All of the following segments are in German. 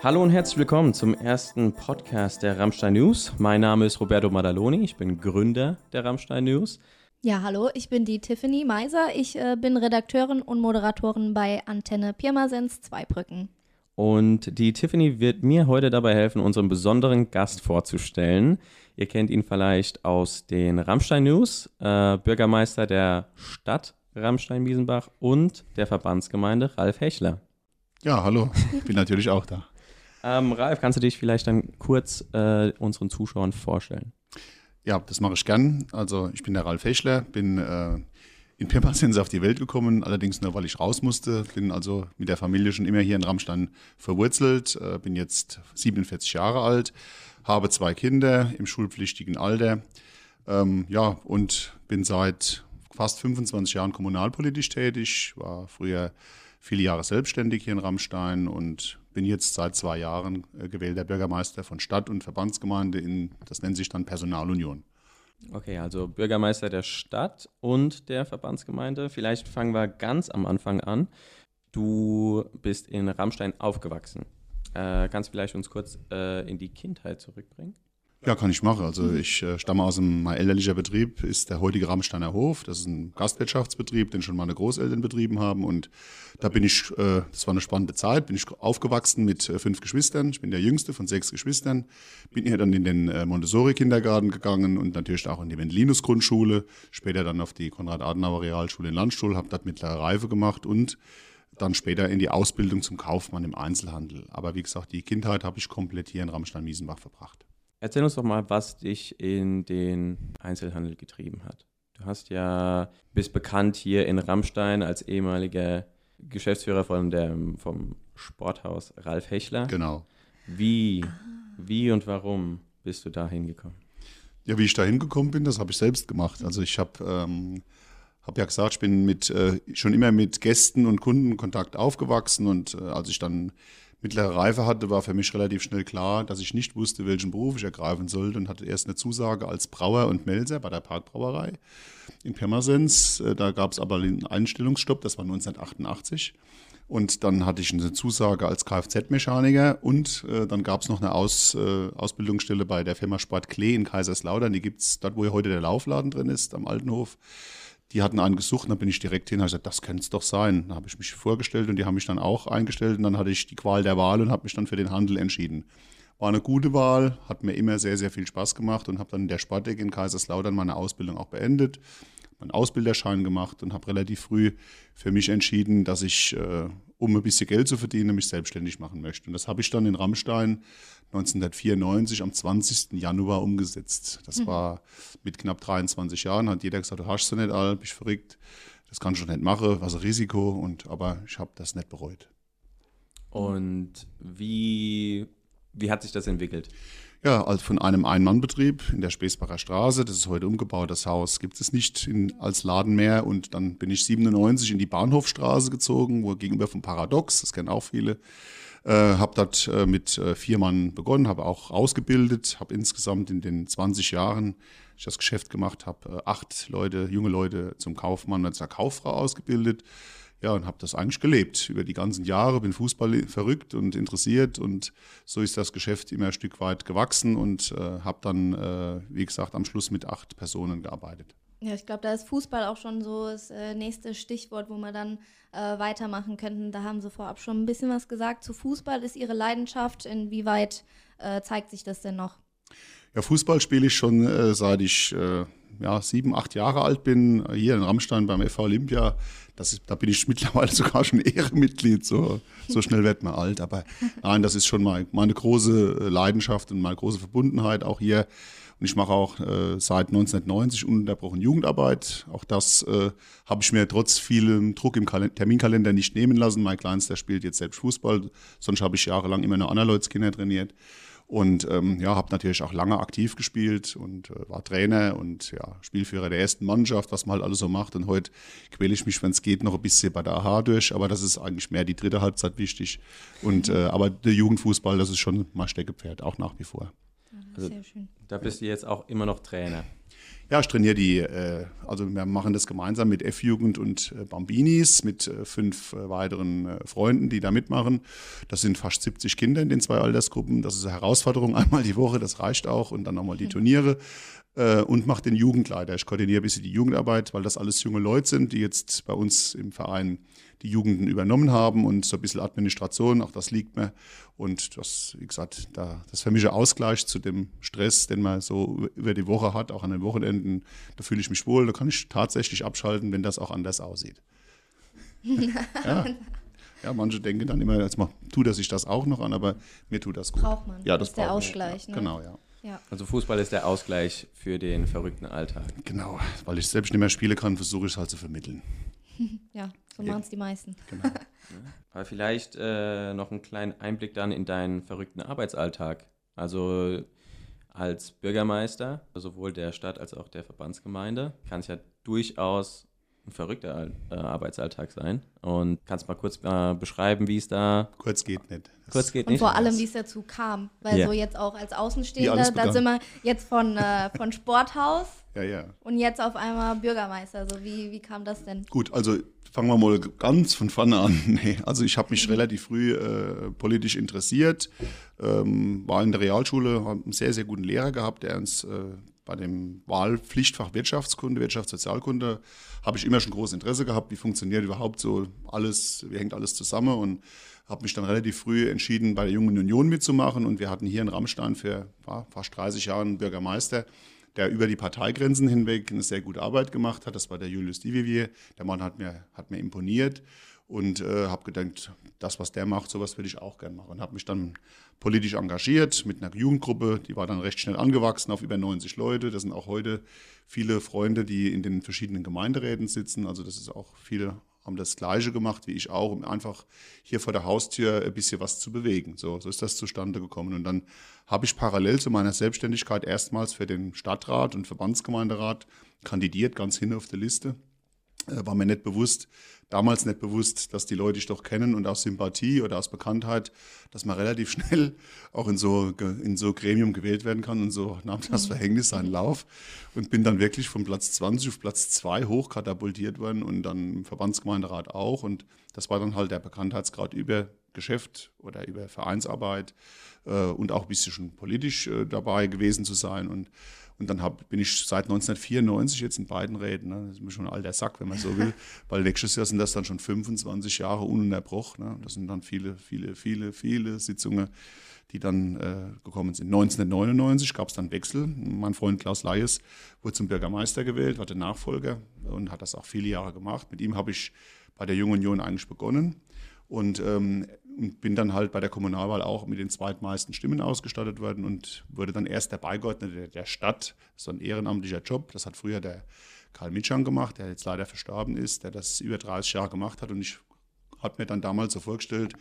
Hallo und herzlich willkommen zum ersten Podcast der Rammstein News. Mein Name ist Roberto Madaloni, ich bin Gründer der Rammstein News. Ja, hallo, ich bin die Tiffany Meiser. Ich äh, bin Redakteurin und Moderatorin bei Antenne Pirmasens Zweibrücken. Und die Tiffany wird mir heute dabei helfen, unseren besonderen Gast vorzustellen. Ihr kennt ihn vielleicht aus den Rammstein News, äh, Bürgermeister der Stadt Rammstein-Biesenbach und der Verbandsgemeinde Ralf Hechler. Ja, hallo, ich bin natürlich auch da. Ähm, Ralf, kannst du dich vielleicht dann kurz äh, unseren Zuschauern vorstellen? Ja, das mache ich gern. Also ich bin der Ralf Hechler, bin äh, in Pirmasens auf die Welt gekommen, allerdings nur, weil ich raus musste. Bin also mit der Familie schon immer hier in Rammstein verwurzelt, äh, bin jetzt 47 Jahre alt, habe zwei Kinder im schulpflichtigen Alter. Ähm, ja, und bin seit fast 25 Jahren kommunalpolitisch tätig, war früher viele Jahre selbstständig hier in Rammstein und bin jetzt seit zwei Jahren äh, gewählter Bürgermeister von Stadt- und Verbandsgemeinde in, das nennt sich dann Personalunion. Okay, also Bürgermeister der Stadt und der Verbandsgemeinde. Vielleicht fangen wir ganz am Anfang an. Du bist in Rammstein aufgewachsen. Äh, kannst du vielleicht uns kurz äh, in die Kindheit zurückbringen? Ja, kann ich machen. Also ich äh, stamme aus einem, mein elterlicher Betrieb ist der heutige Rammsteiner Hof. Das ist ein Gastwirtschaftsbetrieb, den schon meine Großeltern betrieben haben. Und da bin ich, äh, das war eine spannende Zeit, bin ich aufgewachsen mit äh, fünf Geschwistern. Ich bin der jüngste von sechs Geschwistern. Bin hier dann in den äh, Montessori-Kindergarten gegangen und natürlich auch in die Wendelinus-Grundschule. Später dann auf die Konrad-Adenauer-Realschule in Landstuhl, habe dort mittlere Reife gemacht und dann später in die Ausbildung zum Kaufmann im Einzelhandel. Aber wie gesagt, die Kindheit habe ich komplett hier in Rammstein-Miesenbach verbracht. Erzähl uns doch mal, was dich in den Einzelhandel getrieben hat. Du hast ja, bist bekannt hier in Rammstein als ehemaliger Geschäftsführer von der, vom Sporthaus Ralf Hechler. Genau. Wie, wie und warum bist du da hingekommen? Ja, wie ich da hingekommen bin, das habe ich selbst gemacht. Also ich habe ähm, hab ja gesagt, ich bin mit, äh, schon immer mit Gästen und Kundenkontakt aufgewachsen und äh, als ich dann mittlere Reife hatte, war für mich relativ schnell klar, dass ich nicht wusste, welchen Beruf ich ergreifen sollte und hatte erst eine Zusage als Brauer und Melzer bei der Parkbrauerei in Pirmasens. Äh, da gab es aber einen Einstellungsstopp, das war 1988. Und dann hatte ich eine Zusage als Kfz-Mechaniker und äh, dann gab es noch eine Aus, äh, Ausbildungsstelle bei der Firma Sport Klee in Kaiserslautern. Die gibt es dort, wo heute der Laufladen drin ist, am Altenhof die hatten einen gesucht und dann bin ich direkt hin und habe gesagt, das könnte es doch sein. Dann habe ich mich vorgestellt und die haben mich dann auch eingestellt und dann hatte ich die Qual der Wahl und habe mich dann für den Handel entschieden. War eine gute Wahl, hat mir immer sehr, sehr viel Spaß gemacht und habe dann in der Spartek in Kaiserslautern meine Ausbildung auch beendet, meinen Ausbilderschein gemacht und habe relativ früh für mich entschieden, dass ich, äh, um ein bisschen Geld zu verdienen, mich selbstständig machen möchte. Und das habe ich dann in Rammstein 1994 am 20. Januar umgesetzt. Das mhm. war mit knapp 23 Jahren, hat jeder gesagt, du hast du nicht all, bist verrückt, das kannst du nicht machen, was ein Risiko, und, aber ich habe das nicht bereut. Und wie, wie hat sich das entwickelt? Ja, also von einem Ein-Mann-Betrieb in der Späßbacher Straße, das ist heute umgebaut, das Haus gibt es nicht in, als Laden mehr. Und dann bin ich 97 in die Bahnhofstraße gezogen, wo gegenüber vom Paradox, das kennen auch viele, äh, habe dort äh, mit äh, vier Mann begonnen, habe auch ausgebildet, habe insgesamt in den 20 Jahren, ich das Geschäft gemacht habe, äh, acht Leute, junge Leute zum Kaufmann und zur Kauffrau ausgebildet. Ja, und habe das eigentlich gelebt über die ganzen Jahre, bin Fußball verrückt und interessiert und so ist das Geschäft immer ein Stück weit gewachsen und äh, habe dann, äh, wie gesagt, am Schluss mit acht Personen gearbeitet. Ja, ich glaube, da ist Fußball auch schon so das äh, nächste Stichwort, wo wir dann äh, weitermachen könnten. Da haben Sie vorab schon ein bisschen was gesagt. Zu Fußball ist Ihre Leidenschaft. Inwieweit äh, zeigt sich das denn noch? Ja, Fußball spiele ich schon äh, seit ich äh, ja, sieben, acht Jahre alt bin. Hier in Rammstein beim FV Olympia. Das ist, da bin ich mittlerweile sogar schon Ehrenmitglied. So, so schnell wird man alt. Aber nein, das ist schon mal meine große äh, Leidenschaft und meine große Verbundenheit auch hier und ich mache auch äh, seit 1990 ununterbrochen Jugendarbeit. Auch das äh, habe ich mir trotz vielem Druck im Kal Terminkalender nicht nehmen lassen. Mein Kleinster spielt jetzt selbst Fußball, sonst habe ich jahrelang immer nur Kinder trainiert. Und ähm, ja, habe natürlich auch lange aktiv gespielt und äh, war Trainer und ja, Spielführer der ersten Mannschaft, was man halt alles so macht. Und heute quäle ich mich, wenn es geht, noch ein bisschen bei der AHA durch. Aber das ist eigentlich mehr die dritte Halbzeit wichtig. Und äh, aber der Jugendfußball, das ist schon mal Steckepferd, auch nach wie vor. Also, Sehr schön. Da bist du jetzt auch immer noch Trainer. Ja, ich trainiere die, äh, also wir machen das gemeinsam mit F-Jugend und äh, Bambinis, mit äh, fünf weiteren Freunden, die da mitmachen. Das sind fast 70 Kinder in den zwei Altersgruppen. Das ist eine Herausforderung, einmal die Woche, das reicht auch. Und dann nochmal die Turniere äh, und mache den Jugendleiter. Ich koordiniere ein bisschen die Jugendarbeit, weil das alles junge Leute sind, die jetzt bei uns im Verein die Jugenden übernommen haben und so ein bisschen Administration, auch das liegt mir. Und das, wie gesagt, da, das für mich ein Ausgleich zu dem Stress, den man so über die Woche hat, auch an den Wochenenden. Da fühle ich mich wohl, da kann ich tatsächlich abschalten, wenn das auch anders aussieht. ja. ja, manche denken dann immer, jetzt mal, tut er sich das auch noch an, aber mir tut das gut. Braucht man. Ja, das ist der. Ausgleich. Ja, Ne? Genau, ja. Ja. Also Fußball ist der Ausgleich für den verrückten Alltag. Genau, weil ich selbst nicht mehr spielen kann, versuche ich es halt zu vermitteln. ja, so machen es die meisten. Genau. Aber vielleicht äh, noch einen kleinen Einblick dann in deinen verrückten Arbeitsalltag. Also als Bürgermeister, sowohl der Stadt als auch der Verbandsgemeinde, kann es ja durchaus ein verrückter äh, Arbeitsalltag sein. Und kannst mal kurz äh, beschreiben, wie es da Kurz geht nicht. Das- kurz geht Und nicht. vor allem, wie es dazu kam. Weil Ja. so jetzt auch als Außenstehender, da sind wir jetzt von, äh, von Sporthaus Ja, ja. und jetzt auf einmal Bürgermeister. So, wie, wie kam das denn? Gut, also fangen wir mal ganz von vorne an. Nee, also ich habe mich relativ früh äh, politisch interessiert, ähm, war in der Realschule, habe einen sehr, sehr guten Lehrer gehabt, der uns äh, bei dem Wahlpflichtfach Wirtschaftskunde, Wirtschaftssozialkunde, habe ich immer schon großes Interesse gehabt, wie funktioniert überhaupt so alles, wie hängt alles zusammen und habe mich dann relativ früh entschieden, bei der Jungen Union mitzumachen und wir hatten hier in Rammstein für fast 30 Jahre einen Bürgermeister, der über die Parteigrenzen hinweg eine sehr gute Arbeit gemacht hat. Das war der Julius Divivier. Der Mann hat mir, hat mir imponiert und äh, habe gedacht, das, was der macht, sowas würde ich auch gerne machen. Und habe mich dann politisch engagiert mit einer Jugendgruppe, die war dann recht schnell angewachsen auf über 90 Leute. Das sind auch heute viele Freunde, die in den verschiedenen Gemeinderäten sitzen. Also das ist auch viele haben das Gleiche gemacht wie ich auch, um einfach hier vor der Haustür ein bisschen was zu bewegen. So, so ist das zustande gekommen. Und dann habe ich parallel zu meiner Selbstständigkeit erstmals für den Stadtrat und Verbandsgemeinderat kandidiert, ganz hin auf der Liste. Äh, War mir nicht bewusst, damals nicht bewusst, dass die Leute dich doch kennen und aus Sympathie oder aus Bekanntheit, dass man relativ schnell auch in so, in so Gremium gewählt werden kann und so nahm das Verhängnis seinen Lauf und bin dann wirklich von Platz 20 auf Platz 2 hochkatapultiert worden und dann im Verbandsgemeinderat auch. Und das war dann halt der Bekanntheitsgrad über Geschäft oder über Vereinsarbeit äh, und auch ein bisschen schon politisch äh, dabei gewesen zu sein. Und und dann hab, bin ich seit 1994 jetzt in beiden Räten. Ne? Das ist mir schon ein alter Sack, wenn man so will. Weil nächstes Jahr sind das dann schon 25 Jahre ununterbrochen. Ne? Das sind dann viele, viele, viele, viele Sitzungen, die dann äh, gekommen sind. 1999 gab es dann Wechsel. Mein Freund Klaus Leyes wurde zum Bürgermeister gewählt, war der Nachfolger und hat das auch viele Jahre gemacht. Mit ihm habe ich bei der Jungen Union eigentlich begonnen. Und ähm, und bin dann halt bei der Kommunalwahl auch mit den zweitmeisten Stimmen ausgestattet worden und wurde dann erst der Beigeordnete der, Stadt. Ist ein ehrenamtlicher Job. Das hat früher der Karl Mitschan gemacht, der jetzt leider verstorben ist, der das über 30 Jahre gemacht hat. Und ich habe mir dann damals so vorgestellt,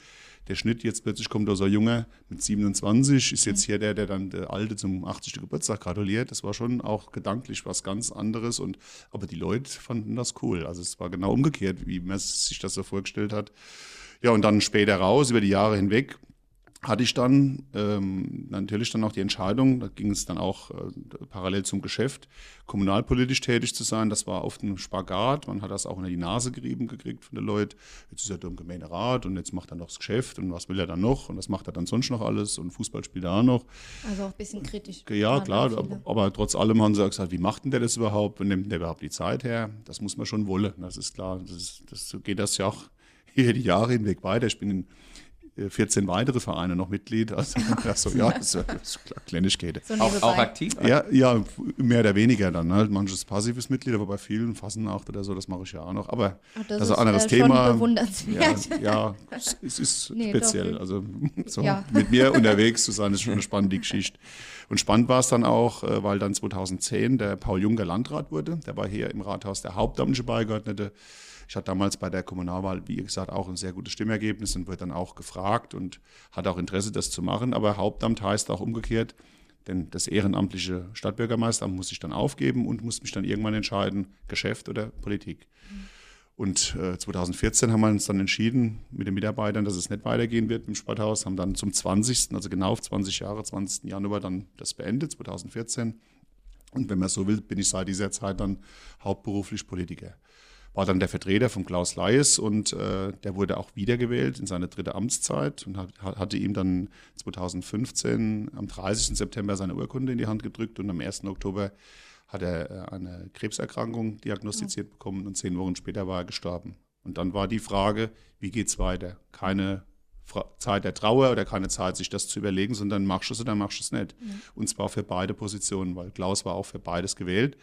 der Schnitt, jetzt plötzlich kommt da so ein Junge mit 27, ist jetzt hier der, der dann der Alte zum 80. Geburtstag gratuliert. Das war schon auch gedanklich was ganz anderes. Und, aber die Leute fanden das cool. Also es war genau umgekehrt, wie man sich das so vorgestellt hat. Ja, und dann später raus, über die Jahre hinweg, hatte ich dann ähm, natürlich dann auch die Entscheidung, da ging es dann auch äh, parallel zum Geschäft, kommunalpolitisch tätig zu sein. Das war oft ein Spagat. Man hat das auch in die Nase gerieben gekriegt von den Leuten. Jetzt ist er im Gemeinderat und jetzt macht er noch das Geschäft und was will er dann noch und was macht er dann sonst noch alles und Fußball spielt er auch noch. Also auch ein bisschen kritisch. Ja, klar, aber, aber trotz allem haben sie auch gesagt, wie macht denn der das überhaupt? Wo nimmt der überhaupt die Zeit her? Das muss man schon wollen. Das ist klar. Das, ist, das so geht das ja auch hier die Jahre hinweg weiter. Ich bin in äh, 14 weitere Vereine noch Mitglied. Also, also ja, das ist, das ist klar, Kleinigkeiten. So Auch, auch aktiv? Ja, ja, mehr oder weniger dann. Halt. Manches passives Mitglied, aber bei vielen Fassenacht oder so, das mache ich ja auch noch. Aber Ach, das ist ein anderes äh, Thema. Schon bewundernswert. ja, ja, es, es ist Nee, speziell. doch. Also so Ja. mit mir unterwegs zu sein, ist schon eine spannende Geschichte. Und spannend war es dann auch, äh, weil dann 2010 der Paul Juncker Landrat wurde. Der war hier im Rathaus der hauptamtliche Beigeordnete. Ich hatte damals bei der Kommunalwahl, wie gesagt, auch ein sehr gutes Stimmergebnis und wurde dann auch gefragt und hatte auch Interesse, das zu machen. Aber Hauptamt heißt auch umgekehrt, denn das ehrenamtliche Stadtbürgermeisteramt muss ich dann aufgeben und muss mich dann irgendwann entscheiden, Geschäft oder Politik. Und äh, 2014 haben wir uns dann entschieden mit den Mitarbeitern, dass es nicht weitergehen wird im Sporthaus, haben dann zum 20., also genau auf 20 Jahre, 20. Januar dann das beendet, 2014. Und wenn man so will, bin ich seit dieser Zeit dann hauptberuflich Politiker. War dann der Vertreter von Klaus Leis und äh, der wurde auch wiedergewählt in seine dritte Amtszeit und hat, hatte ihm dann 2015 am 30. September seine Urkunde in die Hand gedrückt und am 1. Oktober hat er äh, eine Krebserkrankung diagnostiziert bekommen und zehn Wochen später war er gestorben. Und dann war die Frage, wie geht es weiter? Keine Zeit der Trauer oder keine Zeit, sich das zu überlegen, sondern machst du es oder machst du es nicht. Ja. Und zwar für beide Positionen, weil Klaus war auch für beides gewählt.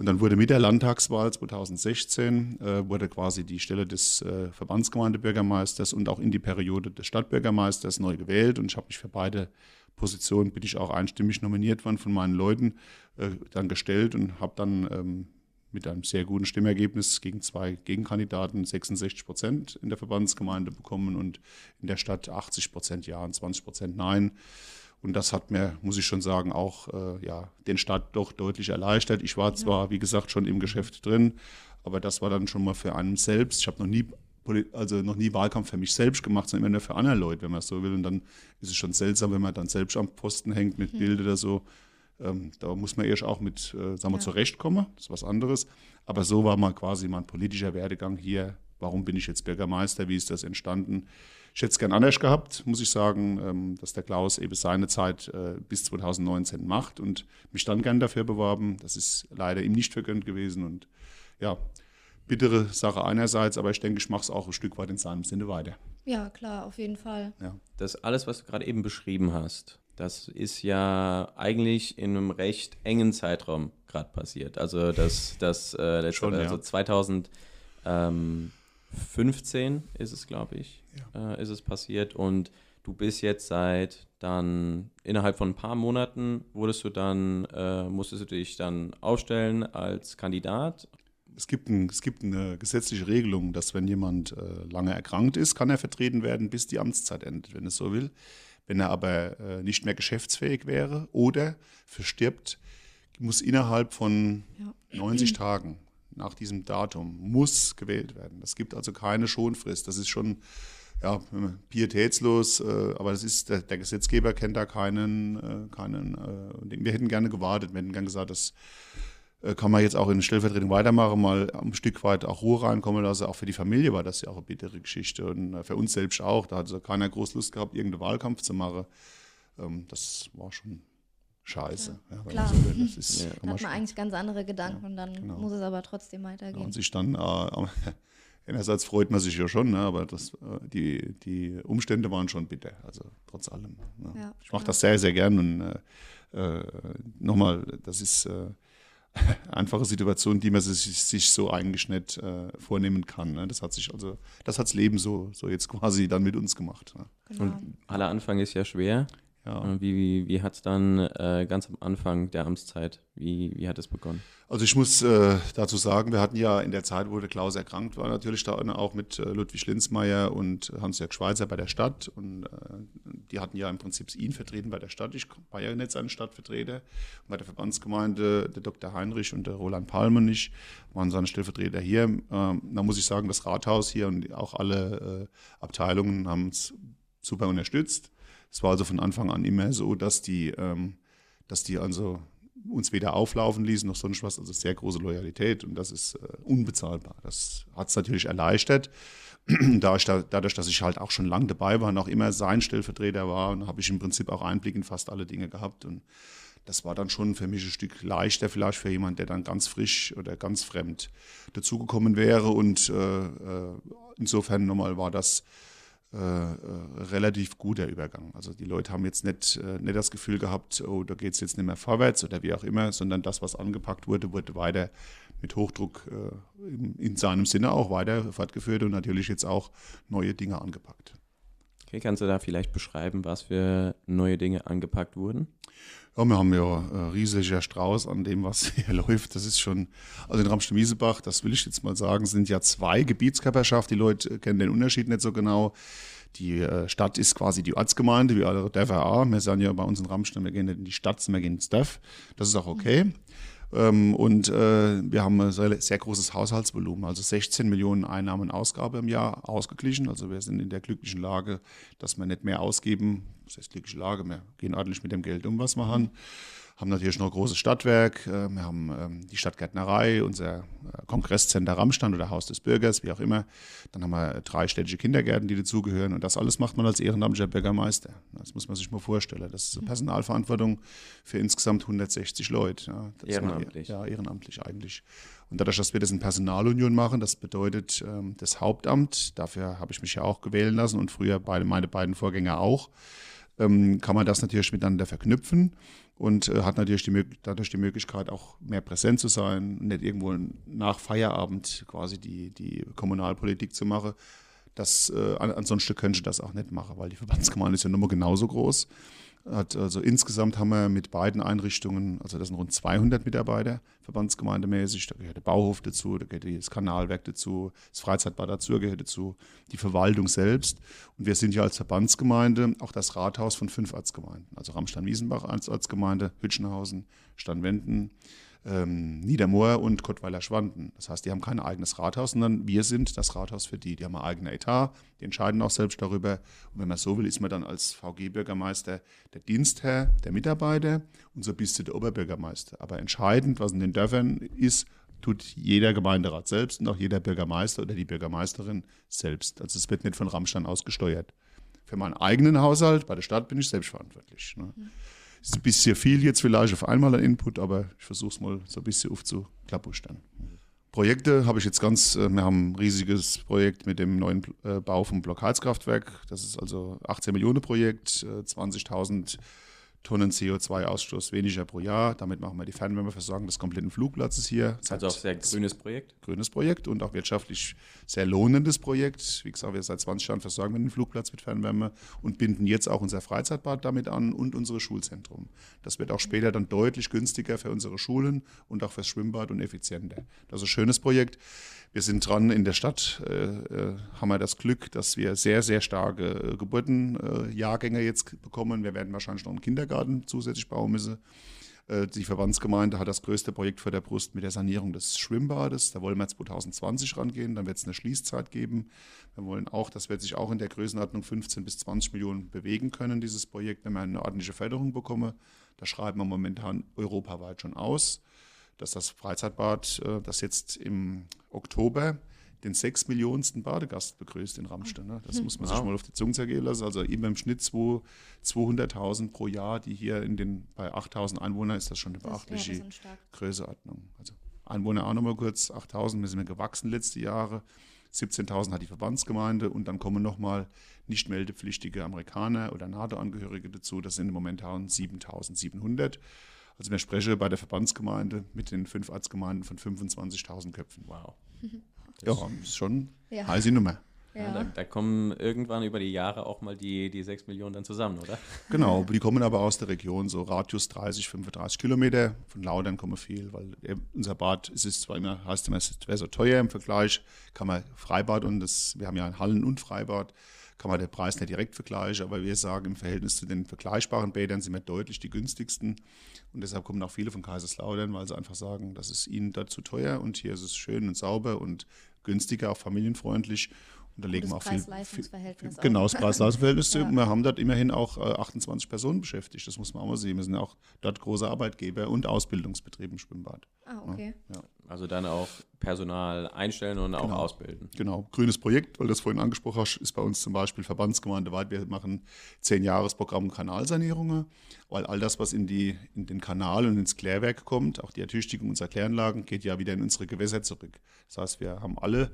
Und dann wurde mit der Landtagswahl 2016 äh, wurde quasi die Stelle des äh, Verbandsgemeindebürgermeisters und auch in die Periode des Stadtbürgermeisters neu gewählt. Und ich habe mich für beide Positionen, bin ich auch einstimmig nominiert worden von meinen Leuten, äh, dann gestellt und habe dann ähm, mit einem sehr guten Stimmergebnis gegen zwei Gegenkandidaten 66 Prozent in der Verbandsgemeinde bekommen und in der Stadt 80 Prozent Ja und 20 Prozent Nein. Und das hat mir, muss ich schon sagen, auch äh, ja, den Start doch deutlich erleichtert. Ich war zwar, wie gesagt, schon im Geschäft drin, aber das war dann schon mal für einen selbst. Ich habe noch nie, also noch nie Wahlkampf für mich selbst gemacht, sondern immer nur für andere Leute, wenn man es so will. Und dann ist es schon seltsam, wenn man dann selbst am Posten hängt mit mhm. Bild oder so. Ähm, da muss man erst auch mit, äh, sagen wir, ja. zurechtkommen. Das ist was anderes. Aber so war mal quasi mein politischer Werdegang hier. Warum bin ich jetzt Bürgermeister? Wie ist das entstanden? Ich hätte es gern anders gehabt, muss ich sagen, ähm, dass der Klaus eben seine Zeit äh, bis 2019 macht und mich dann gern dafür beworben. Das ist leider ihm nicht vergönnt gewesen und ja, bittere Sache einerseits, aber ich denke, ich mache es auch ein Stück weit in seinem Sinne weiter. Ja, klar, auf jeden Fall. Ja. Das alles, was du gerade eben beschrieben hast, das ist ja eigentlich in einem recht engen Zeitraum gerade passiert. Also das, das äh, letzte, Schon, also ja. 2015 ist es, glaube ich, ja. äh, ist es passiert. Und du bist jetzt seit dann innerhalb von ein paar Monaten wurdest du dann, äh, musstest du dich dann aufstellen als Kandidat. Es gibt, ein, es gibt eine gesetzliche Regelung, dass wenn jemand äh, lange erkrankt ist, kann er vertreten werden, bis die Amtszeit endet, wenn es so will. Wenn er aber äh, nicht mehr geschäftsfähig wäre oder verstirbt, muss innerhalb von ja. 90 Tagen nach diesem Datum muss gewählt werden. Es gibt also keine Schonfrist. Das ist schon ja, pietätslos, äh, aber das ist, der, Gesetzgeber kennt da keinen, äh, keinen äh, wir hätten gerne gewartet, wir hätten gerne gesagt, dass äh, kann man jetzt auch in Stellvertretung weitermachen, mal ein Stück weit auch Ruhe reinkommen lassen. Auch für die Familie war das ja auch eine bittere Geschichte und für uns selbst auch. Da hat also keiner groß Lust gehabt, irgendeinen Wahlkampf zu machen. Ähm, das war schon scheiße. Ja, ja, Klar. So das ist, ja. Da hat man eigentlich ganz andere Gedanken ja, und dann genau. muss es aber trotzdem weitergehen. und sich dann, äh, einerseits freut man sich ja schon, ne, aber das, äh, die, die Umstände waren schon bitter, also trotz allem. Ne. ich mache das sehr, sehr gern und äh, äh nochmal, das ist einfache Situation, die man sich, sich so eigentlich nicht äh, vornehmen kann. Ne? Das hat sich also, das hat das Leben so, so jetzt quasi dann mit uns gemacht. Ne? Genau. Und aller Anfang ist ja schwer. Ja. Wie, wie, wie hat es dann äh, ganz am Anfang der Amtszeit, wie, wie hat es begonnen? Also ich muss äh, dazu sagen, wir hatten ja in der Zeit, wo der Klaus erkrankt war, natürlich da auch mit äh, Ludwig Linzmeier und Hans-Jörg Schweizer bei der Stadt. Und äh, die hatten ja im Prinzip ihn vertreten bei der Stadt. Ich war ja nicht seine Stadtvertreter. Und bei der Verbandsgemeinde der Dr. Heinrich und der Roland Palmer nicht waren seine Stellvertreter hier. Ähm, da muss ich sagen, das Rathaus hier und auch alle äh, Abteilungen haben es super unterstützt. Es war also von Anfang an immer so, dass die, ähm, dass die also uns weder auflaufen ließen noch sonst was. Also sehr große Loyalität und das ist äh, unbezahlbar. Das hat es natürlich erleichtert. dadurch, dass ich halt auch schon lange dabei war und auch immer sein Stellvertreter war, habe ich im Prinzip auch Einblick in fast alle Dinge gehabt. Und das war dann schon für mich ein Stück leichter, vielleicht für jemanden, der dann ganz frisch oder ganz fremd dazugekommen wäre. Und äh, äh insofern nochmal war das äh, äh, relativ guter Übergang. Also die Leute haben jetzt nicht, äh, nicht das Gefühl gehabt, oh, da geht es jetzt nicht mehr vorwärts oder wie auch immer, sondern das, was angepackt wurde, wurde weiter mit Hochdruck äh, in, in, seinem Sinne auch weiter fortgeführt und natürlich jetzt auch neue Dinge angepackt. Okay, kannst du da vielleicht beschreiben, was für neue Dinge angepackt wurden? Ja, wir haben ja ein äh, riesiger Strauß an dem, was hier läuft. Das ist schon, also in Ramstein-Miesebach, das will ich jetzt mal sagen, sind ja zwei Gebietskörperschaften. Die Leute kennen den Unterschied nicht so genau. Die äh, Stadt ist quasi die Ortsgemeinde, wie alle Dörfer auch. Wir sagen ja bei uns in Ramstein, wir gehen nicht in die Stadt, wir gehen ins Dörf. Das ist auch okay. Ähm, und äh, wir haben ein sehr, sehr großes Haushaltsvolumen, also 16 Millionen Einnahmen und Ausgabe im Jahr ausgeglichen. Also wir sind in der glücklichen Lage, dass wir nicht mehr ausgeben. Das heißt glückliche Lage, wir gehen ordentlich mit dem Geld um, was wir haben haben natürlich noch ein großes Stadtwerk, äh, wir haben ähm, die Stadtgärtnerei, unser äh, Kongresscenter Rammstand oder Haus des Bürgers, wie auch immer. Dann haben wir drei städtische Kindergärten, die dazugehören und das alles macht man als ehrenamtlicher Bürgermeister. Das muss man sich mal vorstellen. Das ist eine Personalverantwortung für insgesamt 160 Leute. Ja, ehrenamtlich. ja, ehrenamtlich eigentlich. Und dadurch, dass wir das in Personalunion machen, das bedeutet ähm, das Hauptamt, dafür habe ich mich ja auch gewählen lassen und früher beide, meine beiden Vorgänger auch, ähm, kann man das natürlich miteinander verknüpfen und äh, hat natürlich die, dadurch die Möglichkeit, auch mehr präsent zu sein, nicht irgendwo nach Feierabend quasi die, die Kommunalpolitik zu machen. Das, äh, ansonsten könnte ich das auch nicht machen, weil die Verbandsgemeinde ist ja nur mal genauso groß. Hat also insgesamt haben wir mit beiden Einrichtungen, also das sind rund 200 Mitarbeiter, verbandsgemeindemäßig. Da gehört der Bauhof dazu, da gehört das Kanalwerk dazu, das Freizeitbad dazu gehört dazu, die Verwaltung selbst. Und wir sind ja als Verbandsgemeinde auch das Rathaus von fünf Ortsgemeinden. Also Ramstein-Wiesenbach als Ortsgemeinde, Hütchenhausen, Stannwenden, ähm, Niedermoor und Kottweiler-Schwanden. Das heißt, die haben kein eigenes Rathaus, sondern wir sind das Rathaus für die. Die haben ein eigenes Etat, die entscheiden auch selbst darüber. Und wenn man so will, ist man dann als VG-Bürgermeister der Dienstherr der Mitarbeiter und so bist du der Oberbürgermeister. Aber entscheidend, was in den Dörfern ist, tut jeder Gemeinderat selbst und auch jeder Bürgermeister oder die Bürgermeisterin selbst. Also es wird nicht von Rammstein aus gesteuert. Für meinen eigenen Haushalt, bei der Stadt bin ich selbstverantwortlich. Ne? Mhm. Ist ein bisschen viel jetzt vielleicht auf einmal an Input, aber ich versuche es mal so ein bisschen aufzuklappustern. Projekte habe ich jetzt ganz, äh, wir haben ein riesiges Projekt mit dem neuen äh, Bau vom Blockheizkraftwerk. Das ist also 18 Millionen Projekt, 20.000 äh, Tonnen CO2-Ausstoß weniger pro Jahr. Damit machen wir die Fernwärmeversorgung des kompletten Flugplatzes hier. Also auch sehr grünes Projekt. Grünes Projekt und auch wirtschaftlich sehr lohnendes Projekt. Wie gesagt, wir seit 20 Jahren versorgen wir den Flugplatz mit Fernwärme und binden jetzt auch unser Freizeitbad damit an und unsere Schulzentrum. Das wird auch später dann deutlich günstiger für unsere Schulen und auch fürs Schwimmbad und effizienter. Das ist ein schönes Projekt. Wir sind dran in der Stadt, äh, äh, haben wir das Glück, dass wir sehr, sehr starke äh, Geburtenjahrgänge äh, jetzt bekommen. Wir werden wahrscheinlich noch einen Kindergarten zusätzlich bauen müssen. Äh, die Verbandsgemeinde hat das größte Projekt vor der Brust mit der Sanierung des Schwimmbades. Da wollen wir 2020 rangehen, dann wird es eine Schließzeit geben. Wir wollen auch, das wird sich auch in der Größenordnung 15 bis 20 Millionen bewegen können, dieses Projekt, wenn wir eine ordentliche Förderung bekommen. Da schreiben wir momentan europaweit schon aus dass das Freizeitbad, äh, das jetzt im Oktober den sechs Millionensten Badegast begrüßt in Ramstein. Ne? Das hm. muss man wow. sich mal auf die Zunge zergehen lassen. Also immer im Schnitt 200.000 pro Jahr, die hier in den, bei 8.000 Einwohnern ist das schon eine beachtliche ja, Größeordnung. Also Einwohner auch nochmal kurz, 8.000, wir sind gewachsen letzte Jahre. 17.000 hat die Verbandsgemeinde und dann kommen nochmal nicht meldepflichtige Amerikaner oder NATO-Angehörige dazu. Das sind im Moment 7.700. Also wir sprechen bei der Verbandsgemeinde mit den fünf Arztgemeinden von 25.000 Köpfen. Wow. Ja, ist schon ja. heiße Nummer. Ja. Da, da, kommen irgendwann über die Jahre auch mal die, die 6 Millionen dann zusammen, oder? Genau, die kommen aber aus der Region, so Radius 30, 35 Kilometer. Von Laudern kommen viel, weil unser Bad es ist zwar immer, heißt immer, es wäre so teuer im Vergleich, kann man Freibad und das, wir haben ja ein Hallen- und Freibad kann man den Preis nicht direkt vergleichen, aber wir sagen, im Verhältnis zu den vergleichbaren Bädern sind wir deutlich die günstigsten. Und deshalb kommen auch viele von Kaiserslautern, weil sie einfach sagen, das ist ihnen da zu teuer und hier ist es schön und sauber und günstiger, auch familienfreundlich. Und da legen wir auch viel, viel, viel Genau, das Preis-Leistungs-Verhältnis. ja. Wir haben dort immerhin auch 28 äh, Personen beschäftigt. Das muss man auch mal sehen. Wir sind auch dort große Arbeitgeber und Ausbildungsbetrieb im Schwimmbad. Ah, okay. Ja. Also dann auch Personal einstellen und auch genau. ausbilden. Genau, grünes Projekt, weil du das vorhin angesprochen hast, ist bei uns zum Beispiel Verbandsgemeinde weit. Wir machen zehn Jahresprogramm Kanalsanierungen, weil all das, was in, die, in den Kanal und ins Klärwerk kommt, auch die Ertüchtigung unserer Kläranlagen, geht ja wieder in unsere Gewässer zurück. Das heißt, wir haben alle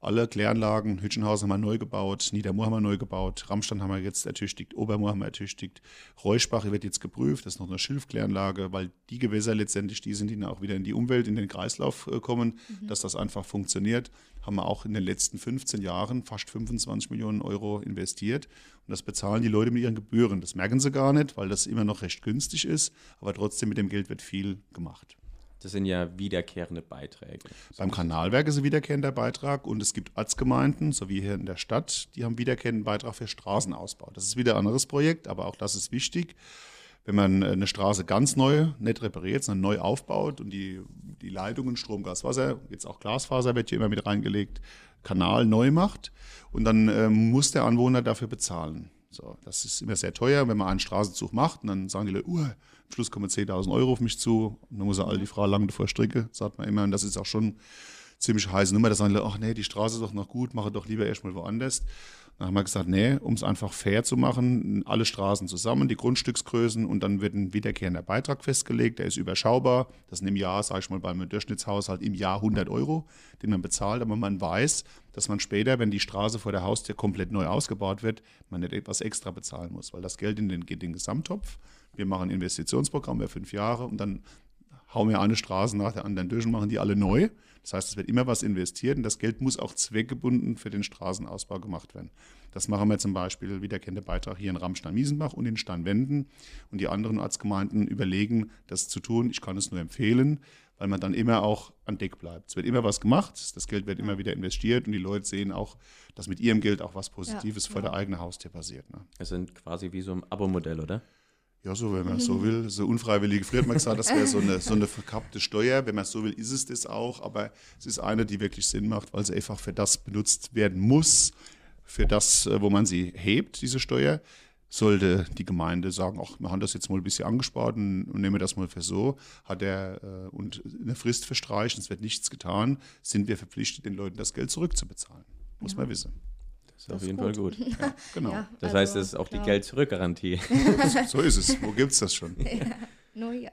alle Kläranlagen, Hütchenhausen haben wir neu gebaut, Niedermoor haben wir neu gebaut, Rammstein haben wir jetzt ertüchtigt, Obermoor haben wir ertüchtigt, Reuschbach wird jetzt geprüft, das ist noch eine Schilfkläranlage, weil die Gewässer letztendlich die sind, die auch wieder in die Umwelt, in den Kreislauf äh, kommen, mhm. dass das einfach funktioniert. Haben wir auch in den letzten 15 Jahren fast 25 Millionen Euro investiert und das bezahlen die Leute mit ihren Gebühren. Das merken sie gar nicht, weil das immer noch recht günstig ist, aber trotzdem mit dem Geld wird viel gemacht. Das sind ja wiederkehrende Beiträge. Beim Kanalwerk ist ein wiederkehrender Beitrag und es gibt Ortsgemeinden, so wie hier in der Stadt, die haben wiederkehrenden Beitrag für Straßenausbau. Das ist wieder ein anderes Projekt, aber auch das ist wichtig. Wenn man eine Straße ganz neu, nicht repariert, sondern neu aufbaut und die, die Leitungen, Strom, Gas, Wasser, jetzt auch Glasfaser wird hier immer mit reingelegt, Kanal neu macht und dann äh, muss der Anwohner dafür bezahlen. So, das ist immer sehr teuer, wenn man einen Straßenzug macht und dann sagen die Leute, uh, am Schluss kommen 10.000 Euro auf mich zu und dann muss er all die Frau lang davor stricken, sagt man immer. Und das ist auch schon ziemlich heiße Nummer. Da sagen die ach nee, die Straße ist doch noch gut, mache doch lieber erstmal woanders. Dann haben wir gesagt, nee, um es einfach fair zu machen, alle Straßen zusammen, die Grundstücksgrößen und dann wird ein wiederkehrender Beitrag festgelegt, der ist überschaubar. Das sind im Jahr, sage ich mal, beim Durchschnittshaushalt im Jahr 100 Euro, den man bezahlt. Aber man weiß, dass man später, wenn die Straße vor der Haustür komplett neu ausgebaut wird, man nicht etwas extra bezahlen muss, weil das Geld in den, geht in den Gesamttopf. Wir machen ein Investitionsprogramm über fünf Jahre und dann hauen wir eine Straße nach der anderen durch und machen die alle neu. Das heißt, es wird immer was investiert und das Geld muss auch zweckgebunden für den Straßenausbau gemacht werden. Das machen wir zum Beispiel, wie der kennt der Beitrag hier in Ramstein-Miesenbach und in Steinwenden. Und die anderen Ortsgemeinden überlegen, das zu tun. Ich kann es nur empfehlen, weil man dann immer auch an Deck bleibt. Es wird immer was gemacht, das Geld wird immer wieder investiert und die Leute sehen auch, dass mit ihrem Geld auch was Positives ja, vor der eigenen Haustür passiert. Ne? Es sind quasi wie so ein Abo-Modell, oder? Ja, so, wenn man so will, so unfreiwillige, früher hat man gesagt, das wäre so eine, so eine verkappte Steuer. Wenn man so will, ist es das auch. Aber es ist eine, die wirklich Sinn macht, weil sie einfach für das benutzt werden muss, für das, äh, wo man sie hebt, diese Steuer. Sollte die Gemeinde sagen, ach, wir haben das jetzt mal ein bisschen angespart und, und nehmen das mal für so, hat er äh, und eine Frist verstreichen, es wird nichts getan, sind wir verpflichtet, den Leuten das Geld zurückzubezahlen. Muss ja. man wissen. Das ist das auf jeden gut. Fall gut. Ja, genau. Ja, das also, heißt, das ist auch klar. die Geld-Zurück-Garantie. so ist es. Wo gibt es das schon? Ja. No, ja.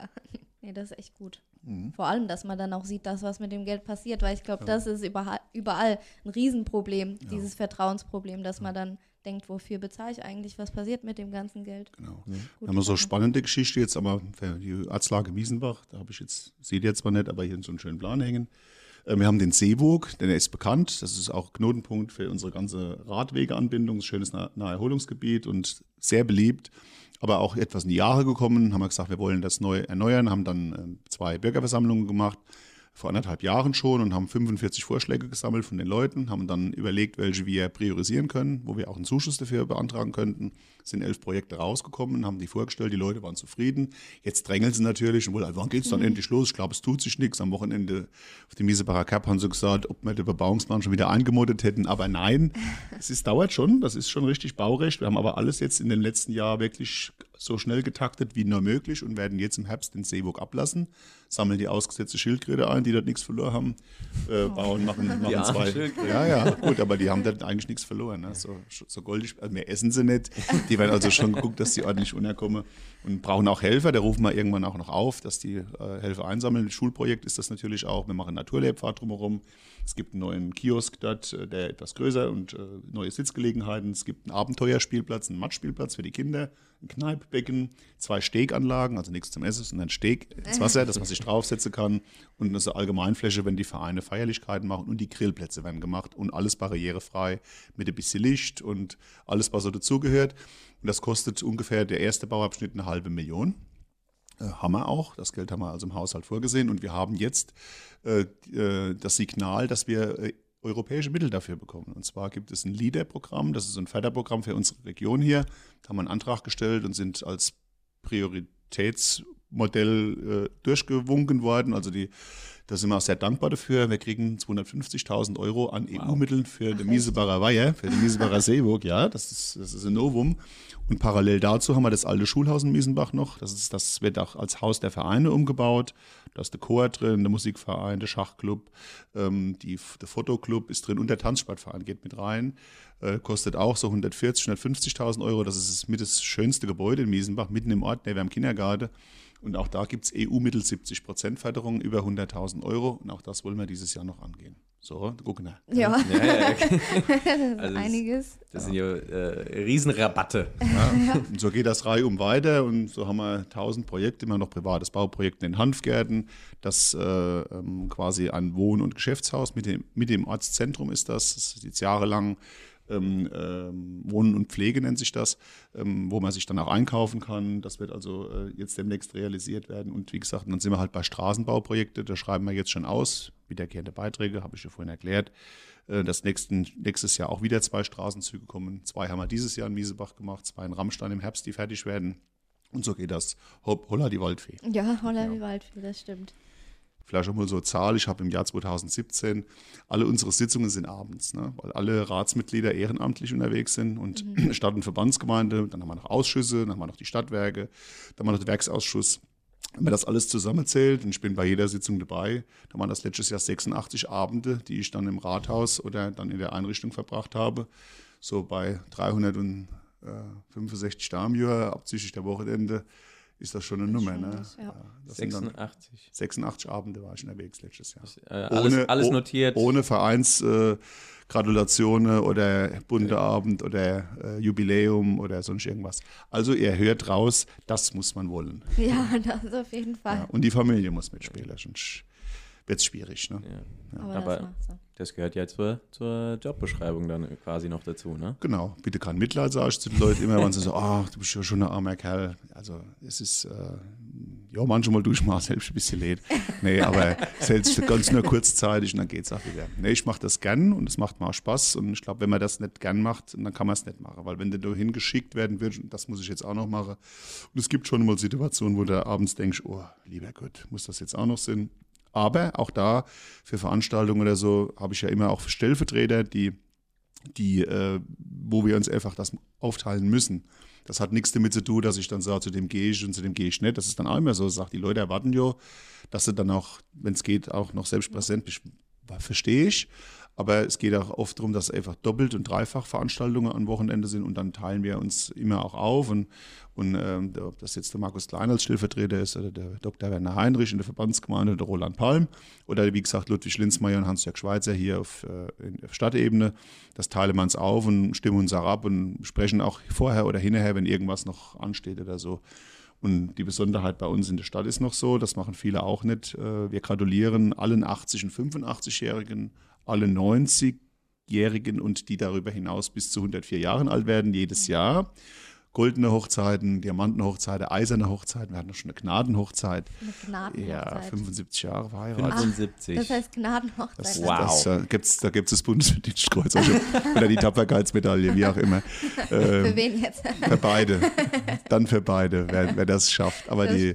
Nee, das ist echt gut. Mhm. Vor allem, dass man dann auch sieht, dass was mit dem Geld passiert, weil ich glaube, ja. das ist überall, überall ein Riesenproblem, ja. dieses Vertrauensproblem, dass ja. man dann denkt, wofür bezahle ich eigentlich, was passiert mit dem ganzen Geld. Genau. Mhm. Wir haben so eine spannende Geschichte jetzt, aber für die Arztlage Wiesenbach, da habe ich jetzt, seht ihr zwar nicht, aber hier so einen schönen Plan hängen. Äh, wir haben den Seewog, denn er ist bekannt. Das ist auch Knotenpunkt für unsere ganze Radwegeanbindung. Schönes Naherholungsgebiet und sehr beliebt. Aber auch etwas in die Jahre gekommen, haben wir gesagt, wir wollen das neu erneuern, haben dann äh, zwei Bürgerversammlungen gemacht vor anderthalb Jahren schon und haben 45 Vorschläge gesammelt von den Leuten, haben dann überlegt, welche wir priorisieren können, wo wir auch einen Zuschuss dafür beantragen könnten. Es sind elf Projekte rausgekommen, haben die vorgestellt, die Leute waren zufrieden. Jetzt drängeln sie natürlich und wollen, wann geht es dann mhm. endlich los? Ich glaube, es tut sich nichts. Am Wochenende auf dem Miesebacher Cup haben sie gesagt, ob wir den Bebauungsplan schon wieder eingemoddet hätten. Aber nein, es ist, dauert schon, das ist schon richtig Baurecht. Wir haben aber alles jetzt in den letzten Jahren wirklich so schnell getaktet wie nur möglich und werden jetzt im Herbst den Seewog ablassen, sammeln die ausgesetzte Schildkröte ein, die dort nichts verloren haben, äh, bauen, machen, machen ja, zwei. Ja, ja, gut, aber die haben dort eigentlich nichts verloren. Ne? So, so goldig, also mehr essen sie nicht. Die werden also schon geguckt, dass die ordentlich unterkommen und brauchen auch Helfer. Da rufen wir irgendwann auch noch auf, dass die äh, Helfer einsammeln. Schulprojekt ist das natürlich auch. Wir machen Naturlehrpfad drumherum. Es gibt einen neuen Kiosk dort, äh, der etwas größer und äh, neue Sitzgelegenheiten. Es gibt einen Abenteuerspielplatz, einen Matschspielplatz für die Kinder, ein Kneippbecken, zwei Steganlagen, also nichts zum Essen, sondern Steg ins Wasser, dass man sich draufsetzen kann und eine Allgemeinfläche, wenn die Vereine Feierlichkeiten machen und die Grillplätze werden gemacht und alles barrierefrei mit ein bisschen Licht und alles, was so dazugehört. Und das kostet ungefähr der erste Bauabschnitt eine halbe Million. Äh, haben wir auch. Das Geld haben wir also im Haushalt vorgesehen. Und wir haben jetzt äh, äh, das Signal, dass wir äh, europäische Mittel dafür bekommen. Und zwar gibt es ein LEADER-Programm, das ist ein Förderprogramm für unsere Region hier. Da haben wir einen Antrag gestellt und sind als Prioritätsmodell äh, durchgewunken worden. Also die da sind wir auch sehr dankbar dafür. Wir kriegen 250.000 Euro an wow. EU-Mitteln für Ach, den Miesebacher Weiher, für den Miesebacher Seeburg. Ja, das ist, das ist ein Novum. Und parallel dazu haben wir das alte Schulhaus in Miesenbach noch. Das, ist, das wird auch als Haus der Vereine umgebaut. Da ist der Chor drin, der Musikverein, der Schachclub, ähm, die, der Fotoclub ist drin und der Tanzsportverein geht mit rein. Äh, kostet auch so 140.000, 150.000 Euro. Das ist mit das schönste Gebäude in Miesenbach, mitten im Ort, neben dem Kindergarten. Und auch da gibt es EU-Mittel 70 Prozent Förderung über 100.000 Euro. Und auch das wollen wir dieses Jahr noch angehen. So, guck mal. Ja. ja, ja, okay. das ist also einiges. Das, das sind ja äh, Riesenrabatte. Ja. Und so geht das reihum weiter. Und so haben wir 1000 Projekte, immer noch privates Bauprojekt in Hanfgärten. Das äh, ähm, quasi ein Wohn- und Geschäftshaus mit dem, mit dem Ortszentrum ist das. Das ist jetzt jahrelang ähm, ähm, Wohnen und Pflege nennt sich das, ähm, wo man sich dann auch einkaufen kann. Das wird also äh, jetzt demnächst realisiert werden. Und wie gesagt, dann sind wir halt bei Straßenbauprojekte, da schreiben wir jetzt schon aus, wiederkehrende Beiträge, habe ich ja vorhin erklärt. Äh, das nächsten, nächstes Jahr auch wieder zwei Straßenzüge kommen. Zwei haben wir dieses Jahr in Miesebach gemacht, zwei in Rammstein im Herbst, die fertig werden. Und so geht das. Holla die Waldfee. Ja, holla ja. die Waldfee, das stimmt. Vielleicht auch mal so Zahl, ich habe im Jahr 2017, alle unsere Sitzungen sind abends, ne? weil alle Ratsmitglieder ehrenamtlich unterwegs sind und mhm. Stadt- und Verbandsgemeinde, dann haben wir noch Ausschüsse, dann haben wir noch die Stadtwerke, dann haben wir noch den Werksausschuss. Wenn man das alles zusammenzählt, und ich bin bei jeder Sitzung dabei, dann waren das letztes Jahr 86 Abende, die ich dann im Rathaus oder dann in der Einrichtung verbracht habe. So bei 365 Tagen im Jahr, abzüglich der Wochenende ist das schon eine das Nummer. Ne? Das, ja. das 86. 86 Abende war ich unterwegs letztes Jahr. Äh, alles, ohne, alles notiert. Ohne Vereinsgratulationen äh, oder bunte Abend oder äh, Jubiläum oder sonst irgendwas. Also ihr hört raus, das muss man wollen. Ja, das auf jeden Fall. Ja, und die Familie muss mitspielen, sonst wird es schwierig. Ne? Ja. Aber, Aber das, das, gehört ja zur, zur Jobbeschreibung dann quasi noch dazu, ne? Genau. Bitte kein Mitleid, sage ich zu den Leuten immer, wenn sie so, ach, du bist ja schon ein armer Kerl. Also es ist, äh, ja, manchmal tue ich mal selbst ein bisschen leid. Nee, aber selbst ganz nur kurzzeitig und dann geht es auch wieder. Nee, ich mache das gern und es macht mir auch Spaß. Und ich glaube, wenn man das nicht gern macht, dann kann man es nicht machen. Weil wenn du dahin geschickt werden willst, das muss ich jetzt auch noch machen. Und es gibt schon mal Situationen, wo du abends denkst, oh, lieber Gott, muss das jetzt auch noch sein? Aber auch da für Veranstaltungen oder so habe ich ja immer auch Stellvertreter, die, die äh, wo wir uns einfach das aufteilen müssen. Das hat nichts damit zu tun, dass ich dann sage, zu dem gehe ich und zu dem gehe ich nicht. Das ist dann auch immer so. Sagt, die Leute erwarten ja, dass sie dann auch, wenn es geht, auch noch selbst präsent bist. Verstehe ich. Aber es geht auch oft darum, dass einfach doppelt und dreifach Veranstaltungen am Wochenende sind und dann teilen wir uns immer auch auf. Und, und ähm, ob das jetzt der Markus Klein als Stellvertreter ist oder der Dr. Werner Heinrich in der Verbandsgemeinde, der Roland Palm oder wie gesagt Ludwig Linzmeier und Hans-Jörg Schweizer hier auf, äh, auf Stadtebene, das teilen wir uns auf und stimmen uns auch ab und sprechen auch vorher oder hinterher, wenn irgendwas noch ansteht oder so. Und die Besonderheit bei uns in der Stadt ist noch so, das machen viele auch nicht. Äh, wir gratulieren allen 80- und 85-Jährigen alle 90-Jährigen und die darüber hinaus bis zu 104 Jahren alt werden, jedes Jahr goldene Hochzeiten, Diamantenhochzeiten, eiserne Hochzeiten. Wir hatten noch schon eine Gnadenhochzeit. Eine Gnadenhochzeit. Ja, 75 Jahre verheiratet. 75. das heißt Gnadenhochzeit. Das, wow. Das, da gibt's, da gibt es das Bundesverdienstkreuz also, oder die Tapferkeitsmedaille, wie auch immer. Ähm, für wen jetzt? Für beide. Dann für beide, wer, wer das schafft. Aber das die,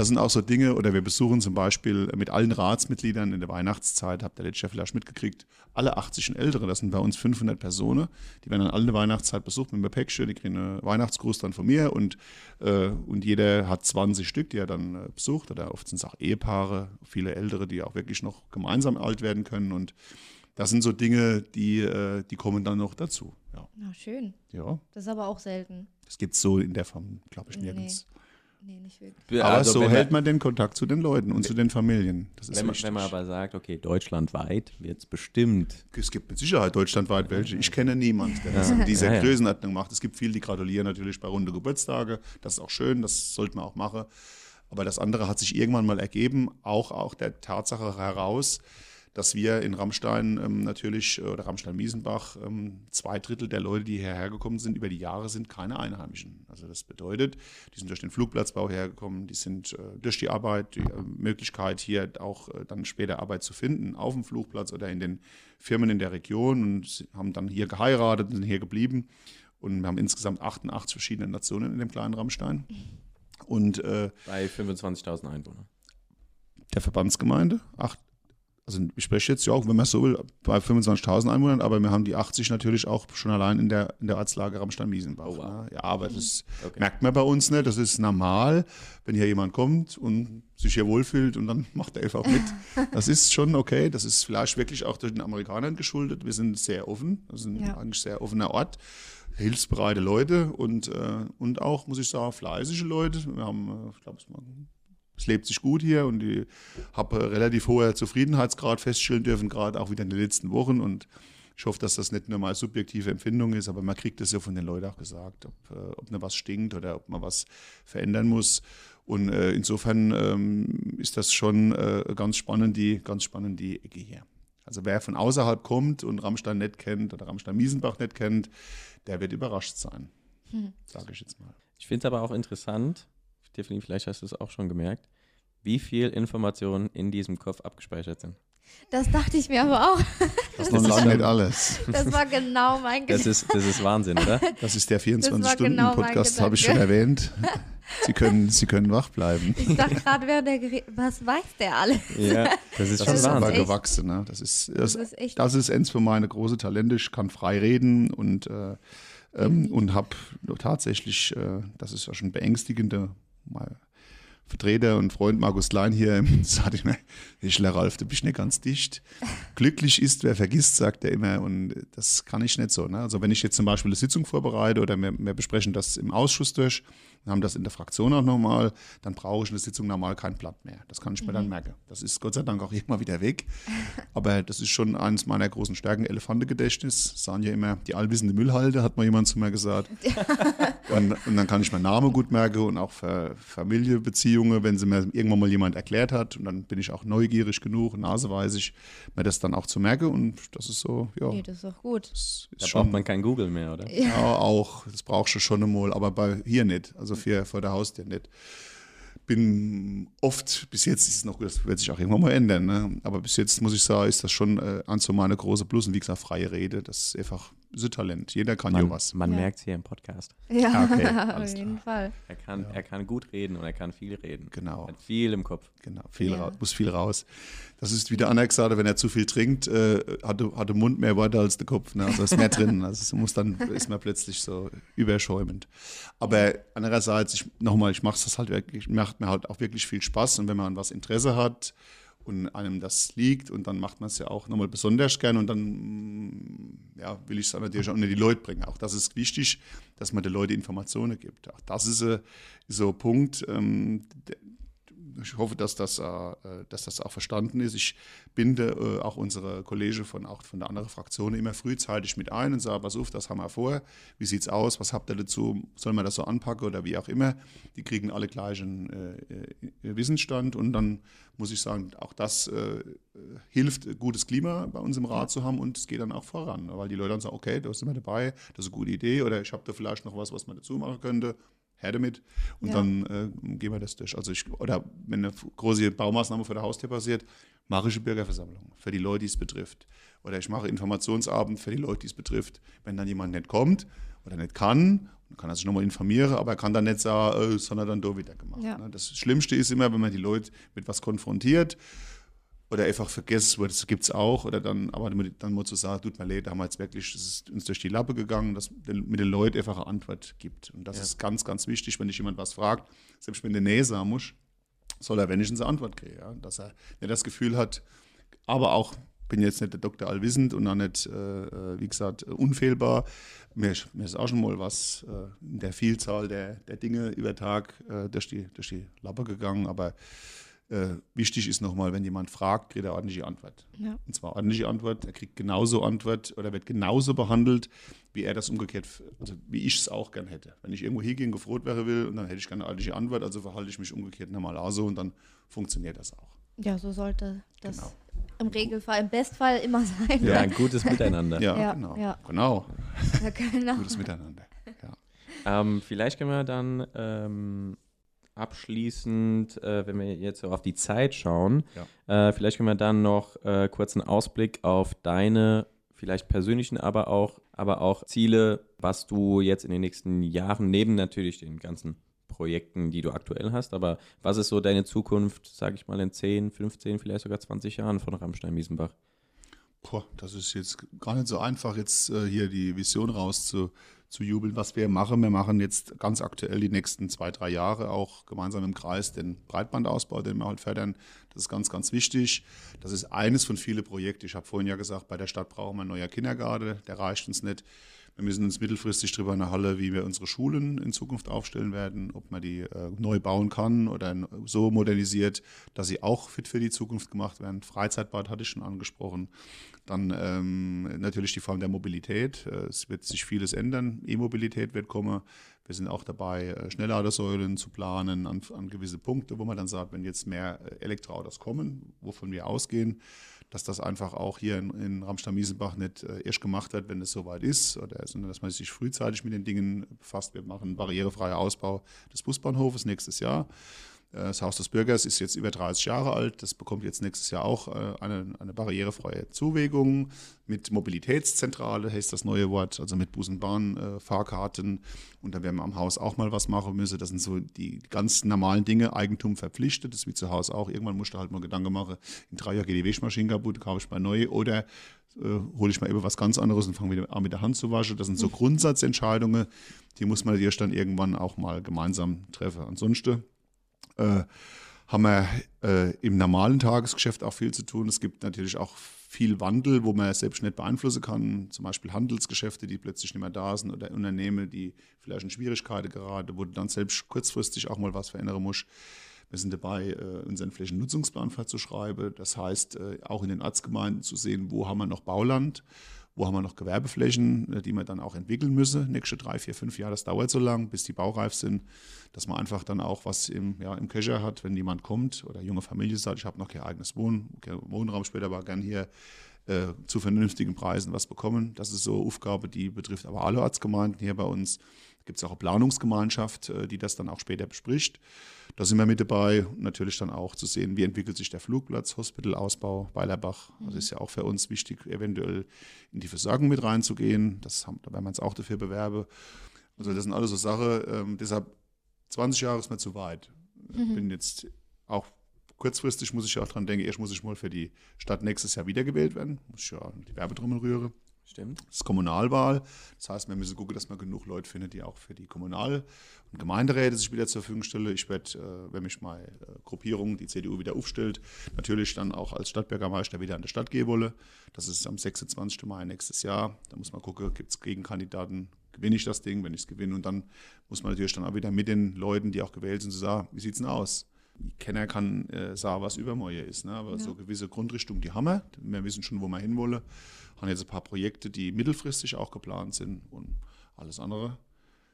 das sind auch so Dinge, oder wir besuchen zum Beispiel mit allen Ratsmitgliedern in der Weihnachtszeit, habt ihr letztes Jahr vielleicht mitgekriegt, alle 80 und Ältere, das sind bei uns 500 Personen, die werden dann alle in der Weihnachtszeit besucht mit einem Päckchen, die kriegen einen Weihnachtsgruß dann von mir und, äh, und jeder hat 20 Stück, die er dann äh, besucht, oder oft sind es auch Ehepaare, viele Ältere, die auch wirklich noch gemeinsam alt werden können und das sind so Dinge, die, äh, die kommen dann noch dazu. Ja. Na, schön. Ja. Das ist aber auch selten. Das gibt es so in der Form, glaube ich, nirgends. Nee. Nee, nicht wirklich. Aber also so hält man den Kontakt zu den Leuten und zu den Familien. Das ist wenn, man, wenn man aber sagt, okay, deutschlandweit wird es bestimmt. Es gibt mit Sicherheit deutschlandweit welche. Ich kenne niemanden, der das in dieser ja, Größenordnung macht. Es gibt viele, die gratulieren natürlich bei runde Geburtstage. Das ist auch schön, das sollte man auch machen. Aber das andere hat sich irgendwann mal ergeben, auch, auch der Tatsache heraus, dass wir in Rammstein ähm, natürlich, äh, oder Rammstein-Miesenbach, ähm, zwei Drittel der Leute, die hierher gekommen sind, über die Jahre sind keine Einheimischen. Also das bedeutet, die sind durch den Flugplatzbau hergekommen, die sind äh, durch die Arbeit, die äh, Möglichkeit hier auch äh, dann später Arbeit zu finden, auf dem Flugplatz oder in den Firmen in der Region und haben dann hier geheiratet und sind hier geblieben. Und wir haben insgesamt 88 verschiedene Nationen in dem kleinen Rammstein. Und, äh, Bei 25.000 Einwohnern. Der Verbandsgemeinde, acht, also ich spreche jetzt ja auch, wenn man so will, bei 25.000 Einwohnern, aber wir haben die 80 natürlich auch schon allein in der, in der Ortslage Rammstein-Miesenbach. Oh, wow. ne? Ja, aber das okay. merkt man bei uns nicht. Das ist normal, wenn hier jemand kommt und sich hier wohlfühlt und dann macht er einfach mit. Das ist schon okay. Das ist vielleicht wirklich auch durch den Amerikanern geschuldet. Wir sind sehr offen. Wir sind ja. eigentlich sehr offener Ort. Hilfsbereite Leute und, äh, und auch, muss ich sagen, fleißige Leute. Wir haben, äh, ich glaube, es waren es lebt sich gut hier und ich habe relativ hohe Zufriedenheitsgrad feststellen dürfen, gerade auch wieder in den letzten Wochen. Und ich hoffe, dass das nicht nur mal subjektive Empfindung ist, aber man kriegt das ja von den Leuten auch gesagt, ob, äh, ob noch was stinkt oder ob man was verändern muss. Und äh, insofern ähm, ist das schon äh, ganz spannend, die, ganz spannend, die Ecke hier. Also wer von außerhalb kommt und Rammstein nicht kennt oder Rammstein-Miesenbach nicht kennt, der wird überrascht sein, hm. sage ich jetzt mal. Ich finde es aber auch interessant, Tiffany, vielleicht hast du es auch schon gemerkt, wie viel Informationen in diesem Kopf abgespeichert sind. Das dachte ich mir aber auch. Das ist noch lange nicht alles. Das war genau mein Gedanke. Das ist, das ist Wahnsinn, oder? Das ist der 24-Stunden-Podcast, genau habe ich schon erwähnt. Sie können, Sie können wach bleiben. Ich dachte gerade, während der Gerät, was weiß der alles? Ja, das ist Das schon ist aber Wahnsinn. echt- gewachsen. Ne? Das ist, das, Das ist echt- das ist eins für meine große Talente. Ich kann frei reden und, äh, ähm, und habe tatsächlich, äh, das ist ja schon beängstigende, mein Vertreter und Freund Markus Klein hier sagte mir, Hischler Ralf, du bist nicht ganz dicht. Glücklich ist, wer vergisst, sagt er immer. Und das kann ich nicht so. Ne? Also wenn ich jetzt zum Beispiel eine Sitzung vorbereite oder wir, wir besprechen das im Ausschuss durch, wir haben das in der Fraktion auch nochmal, dann brauche ich eine Sitzung normal kein Blatt mehr. Das kann ich mir dann merken. Das ist Gott sei Dank auch irgendwann wieder weg. Aber das ist schon eines meiner großen Stärken, Elefantengedächtnis. Sagen ja immer, die allwissende Müllhalde, hat mal jemand zu mir gesagt. und, und dann kann ich meinen Namen gut merken und auch für Familienbeziehungen, wenn sie mir irgendwann mal jemand erklärt hat. Und dann bin ich auch neugierig genug, naseweisig, mir das dann auch zu merken. Und das ist so, ja, Nee, das ist doch gut. ist Da schon. braucht man kein Google mehr, oder? Ja, auch. Das brauchst du schon einmal, aber bei hier nicht. Also für, vor der Haustür nicht. Bin oft, bis jetzt ist es noch, das wird sich auch irgendwann mal ändern, ne? aber bis jetzt muss ich sagen, ist das schon äh, eins so meine große Plus und wie gesagt, freie Rede, das ist einfach Talent. Jeder kann ja Man, was. man Ja. merkt es hier im Podcast. Ja, Okay, auf jeden Fall. Er kann, er kann gut reden und er kann viel reden. Genau. Hat viel im Kopf. Genau, viel Ja. raus, muss viel raus. Das ist wie der Anna gesagt hat, wenn er zu viel trinkt, äh, hat, der- hat der Mund mehr Worte als der Kopf. Ne? Also ist mehr drin. Also es muss dann ist man plötzlich so überschäumend. Aber andererseits, ich, nochmal, ich mache es halt wirklich, macht mir halt auch wirklich viel Spaß. Und wenn man an was Interesse hat und einem das liegt und dann macht man es ja auch nochmal besonders gern und dann ja, will ich es natürlich auch unter die Leute bringen. Auch das ist wichtig, dass man den Leuten Informationen gibt. Auch das ist, äh, so ein Punkt, ähm, ich hoffe, dass das, äh, äh, dass das auch verstanden ist. Ich binde äh, auch unsere Kollegen von, auch von der anderen Fraktion immer frühzeitig mit ein und sage, pass auf, das haben wir vor. Wie sieht's aus? Was habt ihr dazu? Soll man das so anpacken oder wie auch immer? Die kriegen alle gleichen äh, äh, Wissensstand und dann muss ich sagen, auch das äh, äh, hilft, ein gutes Klima bei uns im Rat zu haben und es geht dann auch voran, weil die Leute dann sagen, okay, da sind wir dabei, das ist eine gute Idee oder ich habe da vielleicht noch was, was man dazu machen könnte. Her damit und Ja. dann äh, gehen wir das durch. Also ich, oder wenn eine große Baumaßnahme vor der Haustür passiert, mache ich eine Bürgerversammlung für die Leute, die es betrifft. Oder ich mache Informationsabend für die Leute, die es betrifft. Wenn dann jemand nicht kommt oder nicht kann, dann kann er sich nochmal informieren, aber er kann dann nicht sagen, äh, das hat er dann da wieder gemacht. Ja. Ne? Das Schlimmste ist immer, wenn man die Leute mit was konfrontiert oder einfach vergisst, das gibt es auch, oder dann, aber dann muss zu sagen, tut mir leid, da haben wir jetzt wirklich, das ist uns durch die Lappe gegangen, dass mit den Leuten einfach eine Antwort gibt. Und das Ja. ist ganz, ganz wichtig, wenn dich jemand was fragt, selbst wenn der Nähe sein muss, soll er wenigstens eine Antwort kriegen, ja? dass er nicht das Gefühl hat, aber auch, bin jetzt nicht der Doktor allwissend und auch nicht, äh, äh, wie gesagt, unfehlbar. Mir, ist- mir ist auch schon mal was äh, in der Vielzahl der, der Dinge über Tag äh, durch, die, durch die Lappe gegangen, aber äh, wichtig ist nochmal, wenn jemand fragt, kriegt er ordentliche Antwort. Ja. Und zwar ordentliche Antwort, er kriegt genauso Antwort oder wird genauso behandelt, wie er das umgekehrt, also wie ich es auch gern hätte. Wenn ich irgendwo hingehen, gefroht wäre will, und dann hätte ich gerne eine ordentliche Antwort, also verhalte ich mich umgekehrt normal auch so und dann funktioniert das auch. Ja, so sollte das Genau. im Regelfall, im Bestfall immer sein. Ja, ein gutes Miteinander. Ja, Ja, genau. ja. Genau. Ja, genau. Gutes Miteinander. Ja. Ähm, vielleicht können wir dann ähm, abschließend, äh, wenn wir jetzt auf die Zeit schauen, äh, vielleicht können wir dann noch äh, kurz einen Ausblick auf deine vielleicht persönlichen, aber auch, aber auch Ziele, was du jetzt in den nächsten Jahren neben natürlich den ganzen Projekten, die du aktuell hast, aber was ist so deine Zukunft, sage ich mal, in 10, 15, vielleicht sogar 20 Jahren von Rammstein-Wiesenbach? Boah, das ist jetzt gar nicht so einfach, jetzt äh, hier die Vision rauszu zu jubeln, was wir machen. Wir machen jetzt ganz aktuell die nächsten zwei, drei Jahre auch gemeinsam im Kreis den Breitbandausbau, den wir halt fördern. Das ist ganz, ganz wichtig. Das ist eines von vielen Projekten. Ich habe vorhin ja gesagt, bei der Stadt brauchen wir einen neuen Kindergarten. Der reicht uns nicht. Wir müssen uns mittelfristig drüber eine Halle, wie wir unsere Schulen in Zukunft aufstellen werden, ob man die äh, neu bauen kann oder so modernisiert, dass sie auch fit für die Zukunft gemacht werden. Freizeitbad hatte ich schon angesprochen. Dann ähm, natürlich die Form der Mobilität. Äh, Es wird sich vieles ändern. E-Mobilität wird kommen. Wir sind auch dabei, äh, Schnellladesäulen zu planen an, an gewisse Punkte, wo man dann sagt, wenn jetzt mehr äh, Elektroautos kommen, wovon wir ausgehen, dass das einfach auch hier in, in Ramstein-Miesenbach nicht äh, erst gemacht wird, wenn es soweit ist, oder, sondern dass man sich frühzeitig mit den Dingen befasst. Wir machen barrierefreier Ausbau des Busbahnhofes nächstes Jahr. Äh, das Haus des Bürgers ist jetzt über 30 Jahre alt. Das bekommt jetzt nächstes Jahr auch äh, eine, eine barrierefreie Zuwägung mit Mobilitätszentrale, heißt das neue Wort, also mit Bus- und Bahnfahrkarten. Und da werden wir am Haus auch mal was machen müssen. Das sind so die ganz normalen Dinge, Eigentum verpflichtet. Das ist wie zu Hause auch. Irgendwann musst du halt mal Gedanken machen, in drei Jahren geht die Wäschmaschine kaputt, kaufe ich mal neu oder äh, hole ich mal eben was ganz anderes und fange wieder an mit der Hand zu waschen. Das sind so mhm. Grundsatzentscheidungen, die muss man natürlich dann irgendwann auch mal gemeinsam treffen. Ansonsten äh, haben wir äh, im normalen Tagesgeschäft auch viel zu tun. Es gibt natürlich auch viel Wandel, wo man selbst nicht beeinflussen kann. Zum Beispiel Handelsgeschäfte, die plötzlich nicht mehr da sind oder Unternehmen, die vielleicht in Schwierigkeiten geraten, wo du dann selbst kurzfristig auch mal was verändern musst. Wir sind dabei, äh, unseren Flächennutzungsplan zu schreiben. Das heißt, äh, auch in den Ortsgemeinden zu sehen, wo haben wir noch Bauland wo haben wir noch Gewerbeflächen, äh, die wir dann auch entwickeln müssen. Nächste drei, vier, fünf Jahre, das dauert so lang, bis die baureif sind, dass man einfach dann auch was im, ja, im Köcher hat, wenn jemand kommt oder junge Familie sagt, ich habe noch kein eigenes Wohn Wohnraum später, aber gern hier äh, zu vernünftigen Preisen was bekommen. Das ist so eine Aufgabe, die betrifft aber alle Ortsgemeinden hier bei uns. Da gibt es auch eine Planungsgemeinschaft, äh, die das dann auch später bespricht. Da sind wir mit dabei. Natürlich dann auch zu sehen, wie entwickelt sich der Flugplatz, Hospitalausbau, Weilerbach. Das ist ja auch für uns wichtig, eventuell in die Versorgung mit reinzugehen. Das haben, da werden wir uns auch dafür bewerben. Also das sind alles so Sachen. Ähm, deshalb 20 Jahre ist mir zu weit. Mhm. Bin jetzt auch kurzfristig muss ich auch dran denken, erst muss ich mal für die Stadt nächstes Jahr wiedergewählt werden. Muss ich ja die Werbetrommel rühren. Stimmt. Das ist Kommunalwahl. Das heißt, wir müssen gucken, dass man genug Leute findet, die auch für die Kommunal- und Gemeinderäte sich wieder zur Verfügung stellen. Ich werde, äh, wenn mich meine äh, Gruppierung, die CDU, wieder aufstellt, natürlich dann auch als Stadtbürgermeister wieder an der Stadt gehen wolle. Das ist am 26. Mai nächstes Jahr. Da muss man gucken, gibt es Gegenkandidaten, gewinne ich das Ding, wenn ich es gewinne. Und dann muss man natürlich dann auch wieder mit den Leuten, die auch gewählt sind, sagen, wie sieht es denn aus? Kenner kann äh, sagen, was übermorgen ist. Ne? Aber ja. so gewisse Grundrichtung, die haben wir. Wir wissen schon, wo wir hinwollen haben jetzt ein paar Projekte, die mittelfristig auch geplant sind und alles andere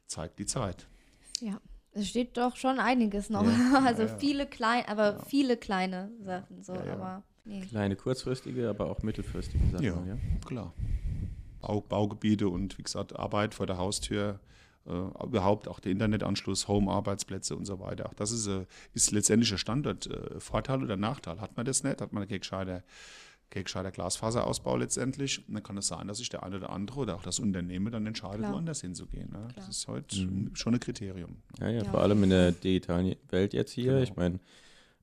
zeigt die Zeit. Ja, es steht doch schon einiges noch. Ja, also ja, ja. viele kleine, aber viele kleine Sachen. So, aber, nee. Kleine kurzfristige, aber auch mittelfristige Sachen. Ja, klar. Bau, Baugebiete und wie gesagt, Arbeit vor der Haustür. Uh, überhaupt auch der Internetanschluss, Home-Arbeitsplätze und so weiter. Auch das ist, uh, ist letztendlich ein Standort. Uh, Vorteil oder Nachteil? Hat man das nicht? Hat man eine gescheite gescheiter Glasfaserausbau letztendlich. Und dann kann es sein, dass sich der eine oder andere oder auch das Unternehmen dann entscheidet, Klar. woanders hinzugehen. Ne? Das ist heute mhm. schon ein Kriterium. Ja, ja, ja, vor allem in der digitalen Welt jetzt hier. Genau. Ich meine,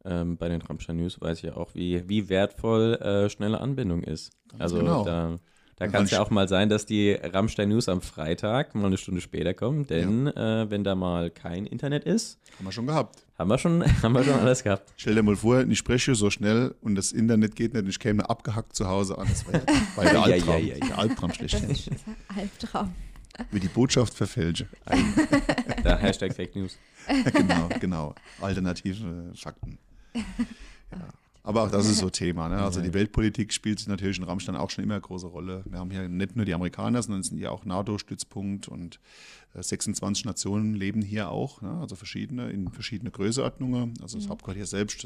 ähm, bei den Rammstein News weiß ich ja auch, wie, wie wertvoll äh, schnelle Anbindung ist. Ganz also genau. da da kann es ja auch mal sein, dass die Rammstein News am Freitag mal eine Stunde später kommen, denn ja. äh, wenn da mal kein Internet ist. Haben wir schon gehabt. Haben wir schon, haben wir schon alles gehabt. Stell dir mal vor, ich spreche so schnell und das Internet geht nicht und ich käme abgehackt zu Hause an. Das war, war der Albtraum. ja, ja, ja, der Albtraum schlechthin. Albtraum. Wie die Botschaft verfälsche. Der Hashtag Fake News. genau, genau. Alternative Fakten. Ja. Aber auch das ist so Thema. Ne? Also die Weltpolitik spielt natürlich in Rammstein auch schon immer eine große Rolle. Wir haben hier nicht nur die Amerikaner, sondern es sind ja auch NATO-Stützpunkt und 26 äh, Nationen leben hier auch, ne? also verschiedene, in verschiedene Größeordnungen. Also das mhm. Hauptquartier selbst,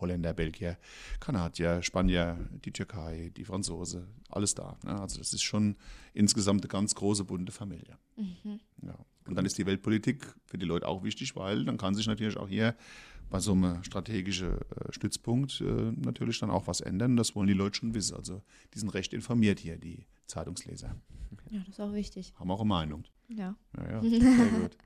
Holländer, Belgier, Kanadier, Spanier, die Türkei, die Franzose, alles da. Ne? Also das ist schon insgesamt eine ganz große bunte Familie. Mhm. Ja. Und dann ist die Weltpolitik für die Leute auch wichtig, weil dann kann sich natürlich auch hier bei so einem strategischen äh, Stützpunkt äh, natürlich dann auch was ändern. Das wollen die Leute schon wissen. Also die sind recht informiert hier, die Zeitungsleser. Ja, das ist auch wichtig. Haben auch eine Meinung. Ja. Ja, ja, sehr gut.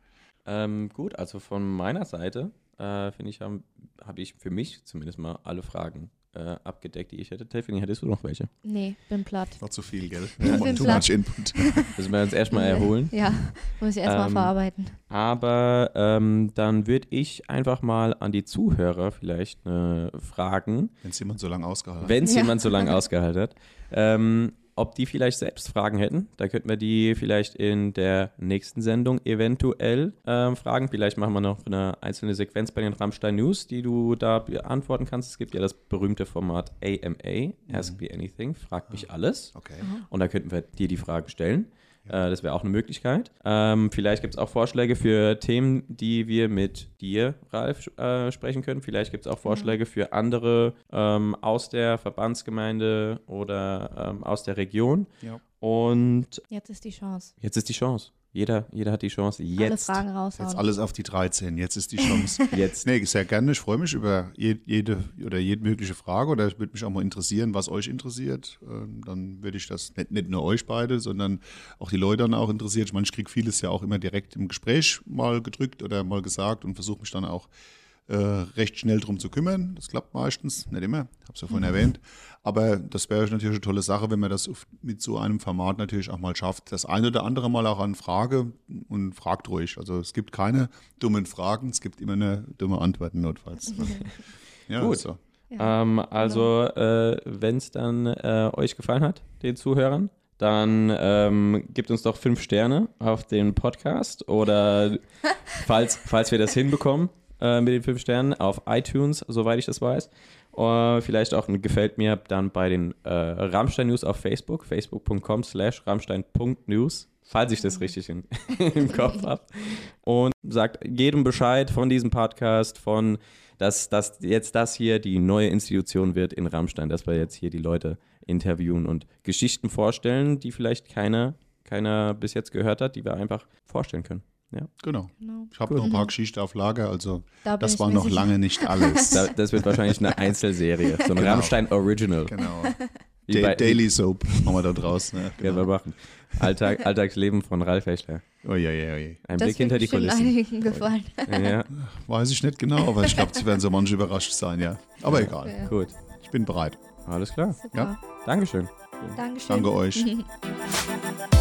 ähm, gut, also von meiner Seite äh, finde ich, habe hab ich für mich zumindest mal alle Fragen äh, abgedeckt, die ich hätte. Tiffany, hättest du noch welche? Nee, bin platt. War zu viel, gell? Ja, bin too platt. much input. Müssen wir uns erstmal erholen. Ja, muss ich erstmal ähm, verarbeiten. Aber ähm, dann würde ich einfach mal an die Zuhörer vielleicht äh, fragen. Wenn es jemand so lange ausgehalten hat. Wenn es ja. jemand so lange ausgehalten hat. Ähm, ob die vielleicht selbst Fragen hätten. Da könnten wir die vielleicht in der nächsten Sendung eventuell äh, fragen. Vielleicht machen wir noch eine einzelne Sequenz bei den Rammstein News, die du da beantworten kannst. Es gibt ja das berühmte Format AMA, Ask mhm. Me Anything, Frag mich alles. Okay. Und da könnten wir dir die Fragen stellen. Äh, das wäre auch eine Möglichkeit. Ähm, vielleicht gibt es auch Vorschläge für Themen, die wir mit dir, Ralf, äh, sprechen können. Vielleicht gibt es auch Vorschläge für andere ähm, aus der Verbandsgemeinde oder ähm, aus der Region. Ja. Und jetzt ist die Chance. Jetzt ist die Chance. Jeder, jeder hat die Chance. Jetzt. Alle Fragen raushauen. Jetzt alles auf die 13. Jetzt ist die Chance. Jetzt. nee, sehr gerne. Ich freue mich über jede, oder jede mögliche Frage oder würde mich auch mal interessieren, was euch interessiert. Ähm, dann würde ich das nicht, nicht nur euch beide, sondern auch die Leute dann auch interessiert. Ich meine, ich kriege vieles ja auch immer direkt im Gespräch mal gedrückt oder mal gesagt und versuche mich dann auch äh, recht schnell drum zu kümmern. Das klappt meistens, nicht immer, habe es ja vorhin erwähnt. Aber das wäre natürlich eine tolle Sache, wenn man das mit so einem Format natürlich auch mal schafft. Das eine oder andere mal auch an Frage und fragt ruhig. Also es gibt keine dummen Fragen, es gibt immer eine dumme Antworten notfalls. ja, Gut. So. Ähm, also, äh, wenn es dann äh, euch gefallen hat, den Zuhörern, dann ähm, gebt uns doch fünf Sterne auf den Podcast oder falls, falls wir das hinbekommen äh, mit den fünf Sternen auf iTunes, soweit ich das weiß. Äh, vielleicht auch ein Gefällt mir dann bei den äh, Rammstein News auf Facebook, facebook.com slash rammstein.news, falls ich das richtig in, im Kopf habe. Und sagt jedem Bescheid von diesem Podcast, von dass, dass jetzt das hier die neue Institution wird in Rammstein, dass wir jetzt hier die Leute interviewen und Geschichten vorstellen, die vielleicht keiner, keiner bis jetzt gehört hat, die wir einfach vorstellen können. Ja. Genau. Genau. Ich habe noch ein paar Geschichten auf Lager, also Da das war noch sicher. lange nicht alles. Da, das wird wahrscheinlich eine Einzelserie, so ein Genau. Rammstein Original. genau. Da bei- Daily Soap haben wir da draußen. Ne? Ja, wir machen. Alltag, Alltagsleben von Ralf Hechler. Oje, oje, oje. Ein Das Blick hinter die Kulissen. einigen gefallen. Ja, Weiß ich nicht genau, aber ich glaube, es werden so manche überrascht sein, ja. Aber egal. Ja. gut. Ich bin bereit. Alles klar. Super. Dankeschön. Dankeschön. Danke euch.